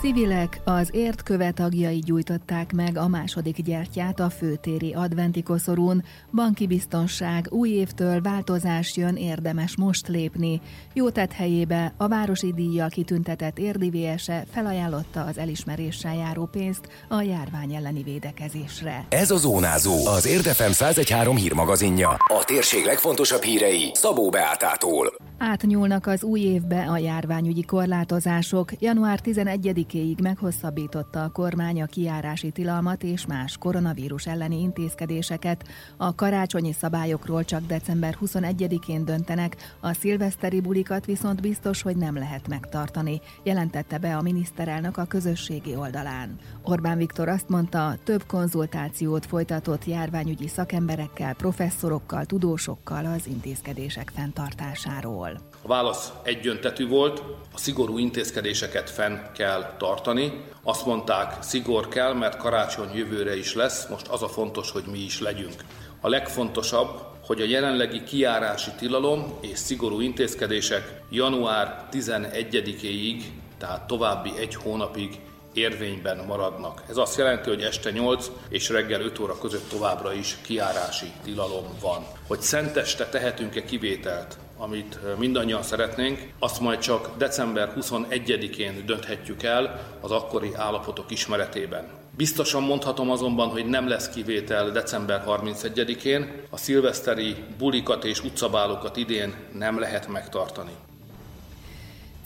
Civilek az ért köve tagjai gyújtották meg a második gyertyát a főtéri adventi koszorún. Banki biztonság, új évtől változás jön, érdemes most lépni. Jó tett helyébe a városi díjjal kitüntetett érdivése felajánlotta az elismeréssel járó pénzt a járvány elleni védekezésre. Ez a Zónázó, az Érdefem 1013 hírmagazinja. A térség legfontosabb hírei Szabó Beátától. Átnyúlnak az új évbe a járványügyi korlátozások. Január 11-éig meghosszabbította a kormány a kiárási tilalmat és más koronavírus elleni intézkedéseket. A karácsonyi szabályokról csak december 21-én döntenek, a szilveszteri bulikat viszont biztos, hogy nem lehet megtartani, jelentette be a miniszterelnök a közösségi oldalán. Orbán Viktor azt mondta, több konzultációt folytatott járványügyi szakemberekkel, professzorokkal, tudósokkal az intézkedések fenntartásáról. A válasz egyöntetű volt, a szigorú intézkedéseket fenn kell tartani. Azt mondták, szigor kell, mert karácsony jövőre is lesz, most az a fontos, hogy mi is legyünk. A legfontosabb, hogy a jelenlegi kiárási tilalom és szigorú intézkedések január 11-éig, tehát további egy hónapig érvényben maradnak. Ez azt jelenti, hogy este 8 és reggel 5 óra között továbbra is kiárási tilalom van. Hogy szenteste tehetünk-e kivételt amit mindannyian szeretnénk, azt majd csak december 21-én dönthetjük el az akkori állapotok ismeretében. Biztosan mondhatom azonban, hogy nem lesz kivétel december 31-én, a szilveszteri bulikat és utcabálokat idén nem lehet megtartani.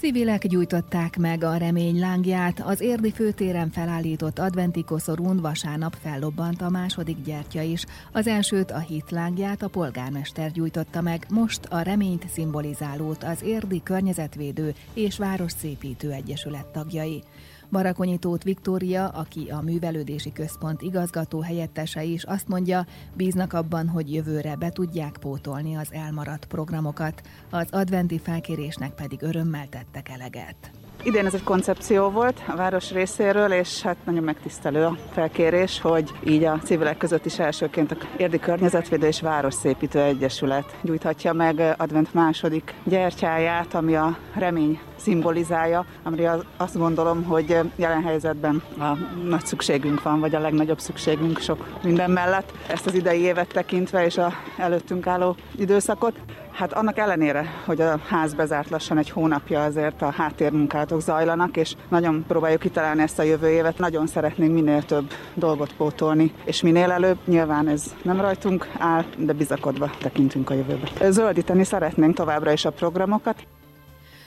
Civilek gyújtották meg a remény lángját, az érdi főtéren felállított adventi koszorún vasárnap fellobbant a második gyertya is. Az elsőt a hit lángját a polgármester gyújtotta meg, most a reményt szimbolizálót az érdi környezetvédő és városszépítő egyesület tagjai. Barakonyi Tóth Viktória, aki a Művelődési Központ igazgató helyettese is azt mondja, bíznak abban, hogy jövőre be tudják pótolni az elmaradt programokat, az adventi felkérésnek pedig örömmel tettek eleget. Idén ez egy koncepció volt a város részéről, és hát nagyon megtisztelő a felkérés, hogy így a civilek között is elsőként a Érdi Környezetvédő és Városszépítő Egyesület gyújthatja meg advent második gyertyáját, ami a remény szimbolizálja, amire azt gondolom, hogy jelen helyzetben a nagy szükségünk van, vagy a legnagyobb szükségünk sok minden mellett. Ezt az idei évet tekintve és a előttünk álló időszakot. Hát annak ellenére, hogy a ház bezárt lassan egy hónapja, azért a háttérmunkálatok zajlanak, és nagyon próbáljuk kitalálni ezt a jövő évet. Nagyon szeretnénk minél több dolgot pótolni, és minél előbb. Nyilván ez nem rajtunk áll, de bizakodva tekintünk a jövőbe. Zöldíteni szeretnénk továbbra is a programokat.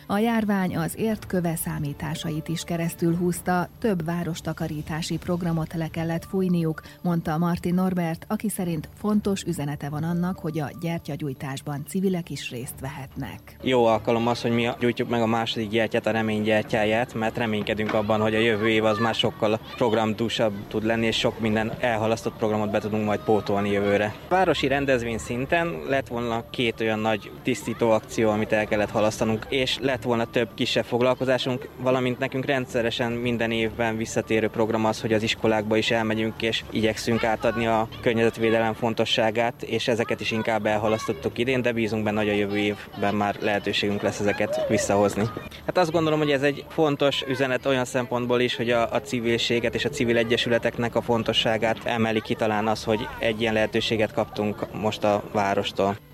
A járvány az értköve számításait is keresztül húzta, több várostakarítási programot le kellett fújniuk, mondta Martin Norbert, aki szerint fontos üzenete van annak, hogy a gyertyagyújtásban civilek is részt vehetnek. Jó alkalom az, hogy mi gyújtjuk meg a második gyertyát, a remény gyertyáját, mert reménykedünk abban, hogy a jövő év az már sokkal programdúsabb tud lenni, és sok minden elhalasztott programot be tudunk majd pótolni jövőre. Városi rendezvény szinten lett volna két olyan nagy tisztító akció, amit el kellett halasztanunk, és lett lett volna több kisebb foglalkozásunk, valamint nekünk rendszeresen minden évben visszatérő program az, hogy az iskolákba is elmegyünk és igyekszünk átadni a környezetvédelem fontosságát, és ezeket is inkább elhalasztottuk idén, de bízunk benne, hogy a jövő évben már lehetőségünk lesz ezeket visszahozni. Hát azt gondolom, hogy ez egy fontos üzenet olyan szempontból is, hogy a, a civilséget és a civil egyesületeknek a fontosságát emeli ki talán az, hogy egy ilyen lehetőséget kaptunk most a várostól.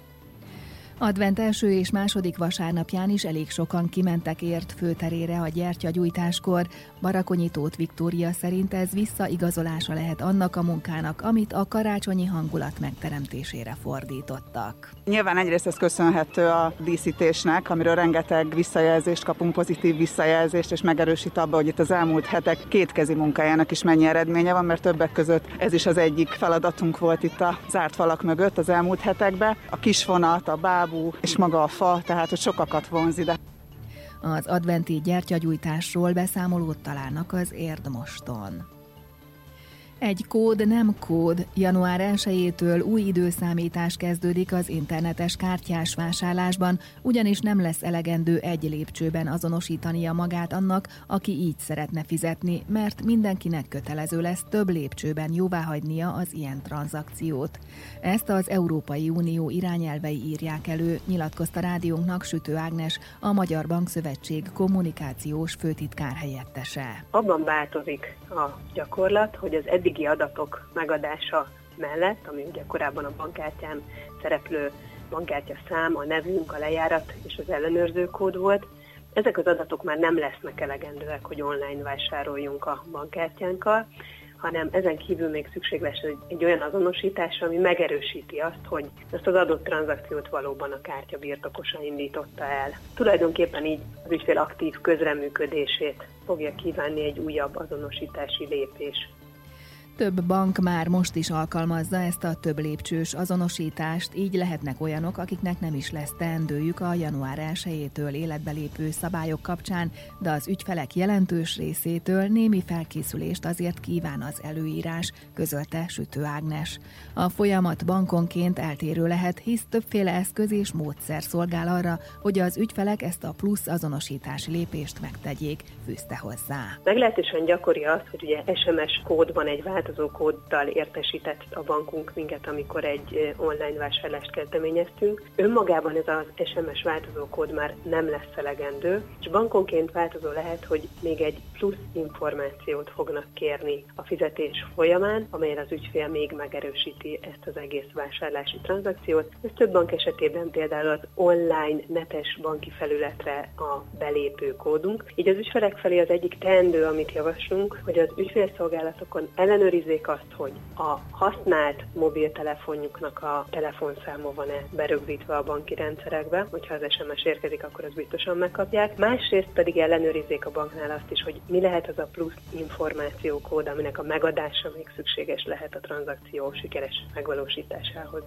Advent első és második vasárnapján is elég sokan kimentek ért főterére a gyertyagyújtáskor. Barakonyi Tóth Viktória szerint ez visszaigazolása lehet annak a munkának, amit a karácsonyi hangulat megteremtésére fordítottak. Nyilván egyrészt ez köszönhető a díszítésnek, amiről rengeteg visszajelzést kapunk, pozitív visszajelzést, és megerősít abba, hogy itt az elmúlt hetek kétkezi munkájának is mennyi eredménye van, mert többek között ez is az egyik feladatunk volt itt a zárt falak mögött az elmúlt hetekben. A kisvonat, a báb, bábú és maga a fa, tehát hogy sokakat vonz ide. Az adventi gyertyagyújtásról beszámolót találnak az Érdmoston. Egy kód nem kód. Január 1-től új időszámítás kezdődik az internetes kártyás vásárlásban, ugyanis nem lesz elegendő egy lépcsőben azonosítania magát annak, aki így szeretne fizetni, mert mindenkinek kötelező lesz több lépcsőben jóváhagynia az ilyen tranzakciót. Ezt az Európai Unió irányelvei írják elő, nyilatkozta rádiónknak Sütő Ágnes, a Magyar Bankszövetség kommunikációs főtitkár helyettese. Abban változik a gyakorlat, hogy az eddig eddigi adatok megadása mellett, ami ugye korábban a bankkártyán szereplő bankkártya szám, a nevünk, a lejárat és az ellenőrző kód volt, ezek az adatok már nem lesznek elegendőek, hogy online vásároljunk a bankkártyánkkal, hanem ezen kívül még szükség lesz egy, egy olyan azonosítás, ami megerősíti azt, hogy ezt az adott tranzakciót valóban a kártya birtokosa indította el. Tulajdonképpen így az ügyfél aktív közreműködését fogja kívánni egy újabb azonosítási lépés. Több bank már most is alkalmazza ezt a több lépcsős azonosítást, így lehetnek olyanok, akiknek nem is lesz teendőjük a január 1-től életbe lépő szabályok kapcsán, de az ügyfelek jelentős részétől némi felkészülést azért kíván az előírás, közölte Sütő Ágnes. A folyamat bankonként eltérő lehet, hisz többféle eszköz és módszer szolgál arra, hogy az ügyfelek ezt a plusz azonosítási lépést megtegyék, fűzte hozzá. Meglehetősen gyakori az, hogy ugye SMS kód van egy változó kóddal értesített a bankunk minket, amikor egy online vásárlást kezdeményeztünk. Önmagában ez az SMS változó kód már nem lesz elegendő, és bankonként változó lehet, hogy még egy plusz információt fognak kérni a fizetés folyamán, amelyen az ügyfél még megerősíti ezt az egész vásárlási tranzakciót. Ez több bank esetében például az online netes banki felületre a belépő kódunk. Így az ügyfelek felé az egyik teendő, amit javaslunk, hogy az ügyfélszolgálatokon ellenőrizzék ellenőrizzék azt, hogy a használt mobiltelefonjuknak a telefonszáma van-e berögzítve a banki rendszerekbe, hogyha az SMS érkezik, akkor az biztosan megkapják. Másrészt pedig ellenőrizzék a banknál azt is, hogy mi lehet az a plusz információkód, aminek a megadása még szükséges lehet a tranzakció sikeres megvalósításához.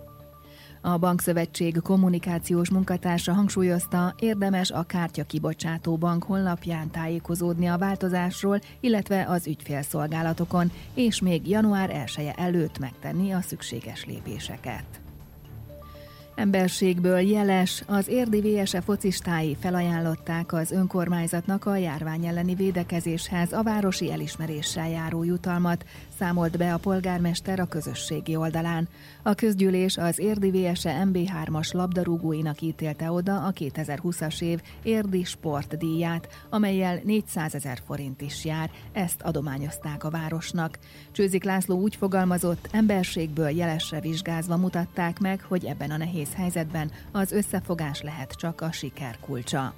A Bankszövetség kommunikációs munkatársa hangsúlyozta, érdemes a kártya kibocsátó bank honlapján tájékozódni a változásról, illetve az ügyfélszolgálatokon, és még január 1 -e előtt megtenni a szükséges lépéseket. Emberségből jeles, az érdi VSE focistái felajánlották az önkormányzatnak a járvány elleni védekezéshez a városi elismeréssel járó jutalmat, számolt be a polgármester a közösségi oldalán. A közgyűlés az érdi VSE MB3-as labdarúgóinak ítélte oda a 2020-as év érdi sportdíját, amelyel 400 ezer forint is jár, ezt adományozták a városnak. Csőzik László úgy fogalmazott, emberségből jelesre vizsgázva mutatták meg, hogy ebben a nehéz helyzetben az összefogás lehet csak a siker kulcsa.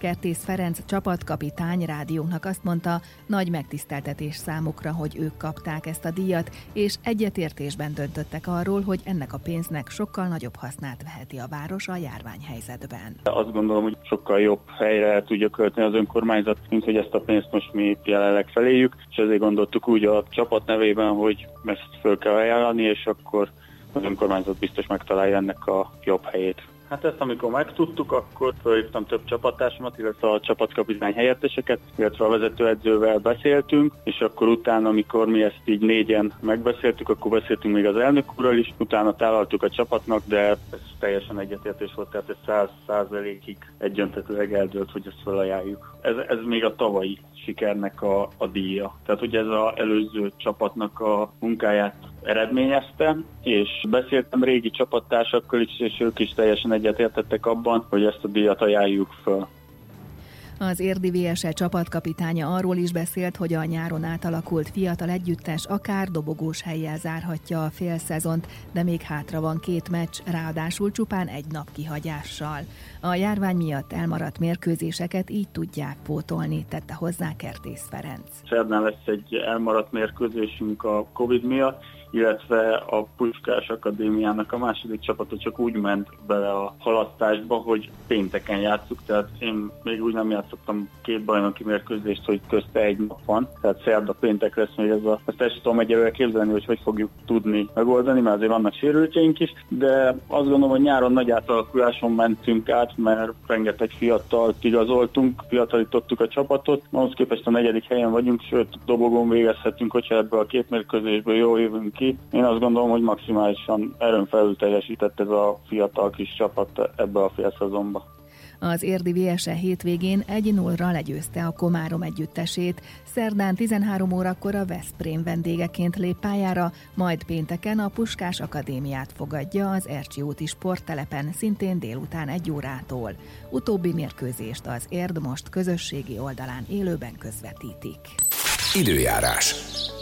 Kertész Ferenc csapatkapitány rádiónknak azt mondta, nagy megtiszteltetés számukra, hogy ők kapták ezt a díjat, és egyetértésben döntöttek arról, hogy ennek a pénznek sokkal nagyobb hasznát veheti a város a járványhelyzetben. Azt gondolom, hogy sokkal jobb helyre tudja költeni az önkormányzat, mint hogy ezt a pénzt most mi jelenleg feléjük, és ezért gondoltuk úgy a csapat nevében, hogy ezt föl kell ajánlani, és akkor az önkormányzat biztos megtalálja ennek a jobb helyét. Hát ezt amikor megtudtuk, akkor felhívtam több csapattársamat, illetve a csapatkapitány helyetteseket, illetve a vezetőedzővel beszéltünk, és akkor utána, amikor mi ezt így négyen megbeszéltük, akkor beszéltünk még az elnök úrral is, utána tálaltuk a csapatnak, de ez teljesen egyetértés volt, tehát ez száz százalékig egyöntetőleg eldőlt, hogy ezt felajánljuk. Ez, ez még a tavalyi sikernek a, a díja. Tehát ugye ez az előző csapatnak a munkáját eredményezte, és beszéltem régi csapattársakkal is, és ők is teljesen egyetértettek abban, hogy ezt a díjat ajánljuk fel. Az érdi VSE csapatkapitánya arról is beszélt, hogy a nyáron átalakult fiatal együttes akár dobogós helyjel zárhatja a félszezont, de még hátra van két meccs, ráadásul csupán egy nap kihagyással. A járvány miatt elmaradt mérkőzéseket így tudják pótolni, tette hozzá Kertész Ferenc. Szerdán lesz egy elmaradt mérkőzésünk a Covid miatt, illetve a Puskás Akadémiának a második csapata csak úgy ment bele a halasztásba, hogy pénteken játszuk, tehát én még úgy nem játszottam két bajnoki mérkőzést, hogy közte egy nap van, tehát szerda péntek lesz még ez a, ezt ezt tudom egyelőre képzelni, hogy hogy fogjuk tudni megoldani, mert azért vannak sérültjeink is, de azt gondolom, hogy nyáron nagy átalakuláson mentünk át, mert rengeteg fiatal igazoltunk, fiatalítottuk a csapatot, ahhoz képest a negyedik helyen vagyunk, sőt dobogón végezhetünk, hogyha ebből a két mérkőzésből jól jövünk ki. Én azt gondolom, hogy maximálisan erőn felül teljesített ez a fiatal kis csapat ebbe a fél szezonba. Az érdi VSE hétvégén 1-0-ra legyőzte a Komárom együttesét, szerdán 13 órakor a Veszprém vendégeként lép pályára, majd pénteken a Puskás Akadémiát fogadja az Ercsi úti sporttelepen szintén délután egy órától. Utóbbi mérkőzést az Érd most közösségi oldalán élőben közvetítik. Időjárás.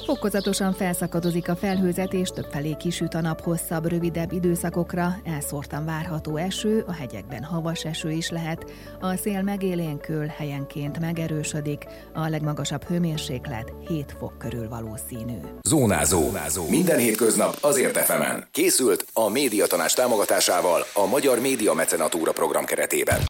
Fokozatosan felszakadozik a felhőzet, és többfelé kisüt a nap hosszabb, rövidebb időszakokra, elszórtan várható eső, a hegyekben havas eső is lehet, a szél megélénkül, helyenként megerősödik, a legmagasabb hőmérséklet 7 fok körül valószínű. Zónázó. Zónázó. Minden hétköznap azért efemen. Készült a médiatanás támogatásával a Magyar Média Mecenatúra program keretében.